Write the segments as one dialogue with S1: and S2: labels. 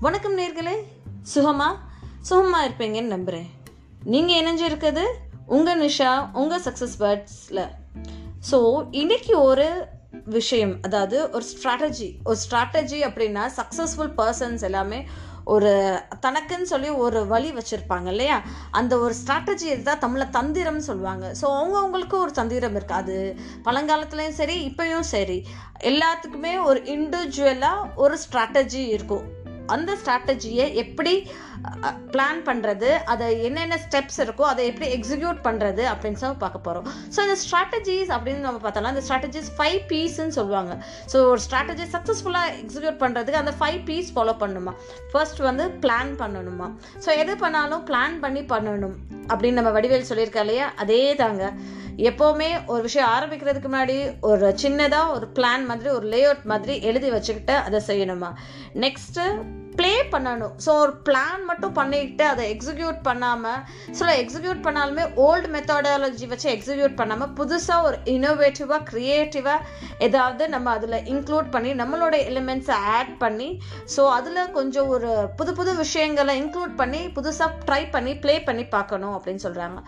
S1: வணக்கம் நேர்களே. சுகமா? சுகமாக இருப்பீங்கன்னு நம்புகிறேன் நீங்கள் இணைஞ்சிருக்கிறது உங்கள் நிஷா உங்கள் சக்ஸஸ் பேர்ட்ஸில் ஸோ இன்னைக்கு ஒரு விஷயம் அதாவது ஒரு ஸ்ட்ராட்டஜி ஒரு ஸ்ட்ராட்டஜி அப்படின்னா சக்ஸஸ்ஃபுல் பர்சன்ஸ் எல்லாமே ஒரு தனக்குன்னு சொல்லி ஒரு வழி வச்சுருப்பாங்க இல்லையா? அந்த ஒரு ஸ்ட்ராட்டஜி தான் தமிழில் தந்திரம்னு சொல்லுவாங்க. ஸோ அவங்கவுங்களுக்கு ஒரு தந்திரம் இருக்குது. அது பழங்காலத்துலேயும் சரி இப்போயும் சரி. எல்லாத்துக்குமே ஒரு இண்டிவிஜுவலாக ஒரு ஸ்ட்ராட்டஜி இருக்கும். அந்த ஸ்ட்ராட்டஜியை எப்படி பிளான் பண்ணுறது அதை என்னென்ன ஸ்டெப்ஸ் இருக்கோ அதை எப்படி எக்ஸிக்யூட் பண்ணுறது அப்படின்னு சொல்லி பார்க்க போகிறோம் ஸோ இந்த ஸ்ட்ராட்டஜிஸ் அப்படின்னு நம்ம பார்த்தோம்னா இந்த ஸ்ட்ராட்டஜிஸ் ஃபைவ் பீஸ்ன்னு சொல்லுவாங்க. ஸோ ஒரு ஸ்ட்ராட்டஜி சக்ஸஸ்ஃபுல்லாக எக்ஸிக்யூட் பண்ணுறதுக்கு அந்த ஃபைவ் பீஸ் ஃபாலோ பண்ணணுமா ஃபர்ஸ்ட் வந்து பிளான் பண்ணணுமா? ஸோ எது பண்ணாலும் பிளான் பண்ணி பண்ணணும் அப்படின்னு நம்ம வடிவேல் சொல்லியிருக்கா இல்லையா? அதே தாங்க. எப்போவுமே ஒரு விஷயம் ஆரம்பிக்கிறதுக்கு முன்னாடி ஒரு சின்னதாக ஒரு பிளான் மாதிரி ஒரு லேஅவுட் மாதிரி எழுதி வச்சுக்கிட்டு அதை செய்யணுமா? நெக்ஸ்ட்டு ப்ளே பண்ணணும். ஸோ ஒரு பிளான் மட்டும் பண்ணிக்கிட்டு அதை எக்ஸிக்யூட் பண்ணாமல் சில எக்ஸிக்யூட் பண்ணாலுமே ஓல்டு மெத்தடாலஜி வச்சு எக்ஸிக்யூட் பண்ணாமல் புதுசாக ஒரு இனோவேட்டிவாக க்ரியேட்டிவாக ஏதாவது நம்ம அதில் இன்க்ளூட் பண்ணி நம்மளோட எலிமெண்ட்ஸை ஆட் பண்ணி ஸோ அதில் கொஞ்சம் ஒரு புது புது விஷயங்களை இன்க்ளூட் பண்ணி புதுசாக ட்ரை பண்ணி ப்ளே பண்ணி பார்க்கணும் அப்படின்னு சொல்கிறாங்க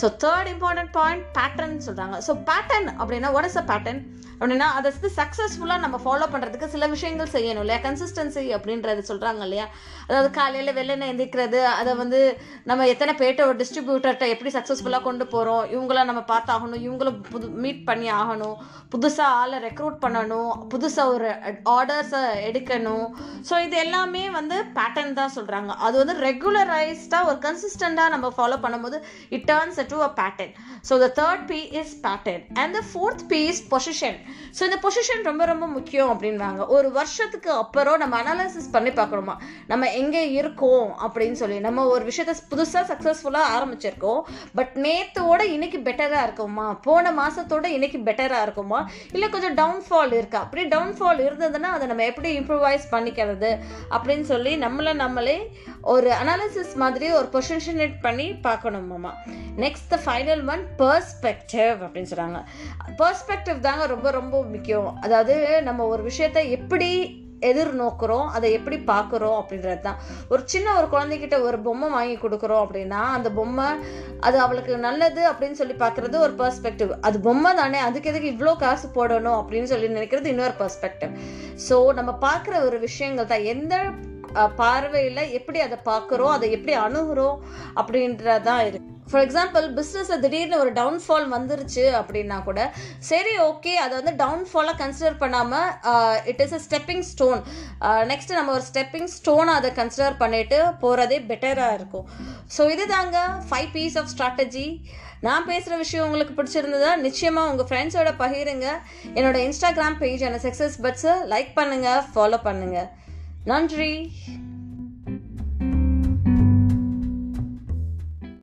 S1: so third important point pattern சொல்கிறாங்க ஸோ பேட்டர்ன் அப்படின்னா வாட் இஸ் அ பேட்டர்ன் அப்படின்னா அதை வந்து சக்ஸஸ்ஃபுல்லாக நம்ம ஃபாலோ பண்ணுறதுக்கு சில விஷயங்கள் செய்யணும் இல்லையா? கன்சிஸ்டன்சி அப்படின்றது சொல்கிறாங்க இல்லையா? அதாவது காலையில் வெள்ளனை எந்திக்கிறது அதை வந்து நம்ம எத்தனை பேர்ட்ட ஒரு டிஸ்ட்ரிபியூட்டர்கிட்ட எப்படி சக்ஸஸ்ஃபுல்லாக கொண்டு போகிறோம் இவங்கள நம்ம பார்த்தாகணும் இவங்கள புது மீட் பண்ணி ஆகணும் புதுசாக ஆளை ரெக்ரூட் பண்ணணும் புதுசாக ஒரு ஆர்டர்ஸை எடுக்கணும். ஸோ இது எல்லாமே வந்து பேட்டர்ன் தான் சொல்கிறாங்க அது வந்து ரெகுலரைஸ்டாக ஒரு கன்சிஸ்டண்ட்டாக நம்ம ஃபாலோ பண்ணும்போது it turns to a pattern so the third P is pattern and the fourth P is position so இந்த பொசிஷன் ரொம்ப ரொம்ப முக்கியம் அப்படின்றாங்க. ஒரு வருஷத்துக்கு அப்புறம் நம்ம அனாலிசிஸ் பண்ணி பார்க்கணுமா? நம்ம எங்கே இருக்கோம் அப்படின்னு சொல்லி. நம்ம ஒரு விஷயத்த புதுசாக சக்ஸஸ்ஃபுல்லாக ஆரம்பிச்சிருக்கோம். பட் நேற்றோட இன்னைக்கு பெட்டராக இருக்குமா? போன மாதத்தோட இன்னைக்கு பெட்டராக இருக்குமா? இல்லை கொஞ்சம் டவுன்ஃபால் இருக்கா? அப்படி டவுன்ஃபால் இருந்ததுன்னா அதை நம்ம எப்படி இம்ப்ரூவைஸ் பண்ணிக்கிறது அப்படின்னு சொல்லி நம்மளை நம்மளே ஒரு அனாலிசிஸ் மாதிரி ஒரு பொசிஷனேட் பண்ணி பார்க்கணுமாம்மா next the final one perspective அப்படின்னு சொல்கிறாங்க பர்ஸ்பெக்டிவ் தாங்க ரொம்ப ரொம்ப முக்கியம். அதாவது நம்ம ஒரு விஷயத்த எப்படி எதிர்நோக்குறோம் அதை எப்படி பார்க்குறோம் அப்படின்றது தான். ஒரு சின்ன ஒரு குழந்தைகிட்ட ஒரு பொம்மை வாங்கி கொடுக்குறோம் அப்படின்னா அந்த பொம்மை அது அவளுக்கு நல்லது அப்படின்னு சொல்லி பார்க்குறது ஒரு பர்ஸ்பெக்டிவ் அது பொம்மை தானே அதுக்கு எதுக்கு இவ்வளோ காசு போடணும் அப்படின்னு சொல்லி நினைக்கிறது இன்னொரு பர்ஸ்பெக்டிவ் ஸோ நம்ம பார்க்குற ஒரு விஷயங்கள் தான். எந்த பார்வையில் எப்படி அதை பார்க்குறோம் அதை எப்படி அணுகிறோம் அப்படின்றதான் இருக்குது ஃபார் எக்ஸாம்பிள் பிஸ்னஸில் திடீர்னு ஒரு டவுன்ஃபால் வந்துருச்சு அப்படின்னா கூட சரி ஓகே அதை வந்து டவுன்ஃபாலாக கன்சிடர் பண்ணாமல் it is a stepping stone next நம்ம ஒரு ஸ்டெப்பிங் ஸ்டோனை அதை கன்சிடர் பண்ணிட்டு போகிறதே பெட்டராக இருக்கும். ஸோ இது தாங்க ஃபைவ் பீஸ் ஆஃப் ஸ்ட்ராட்டஜி நான் பேசுகிற விஷயம் உங்களுக்கு பிடிச்சிருந்ததா நிச்சயமாக உங்கள் ஃப்ரெண்ட்ஸோட பகிருங்க. என்னோட இன்ஸ்டாகிராம் பேஜ் என்ன சக்ஸஸ் பட்ஸை லைக் பண்ணுங்கள் ஃபாலோ பண்ணுங்கள் நன்றி.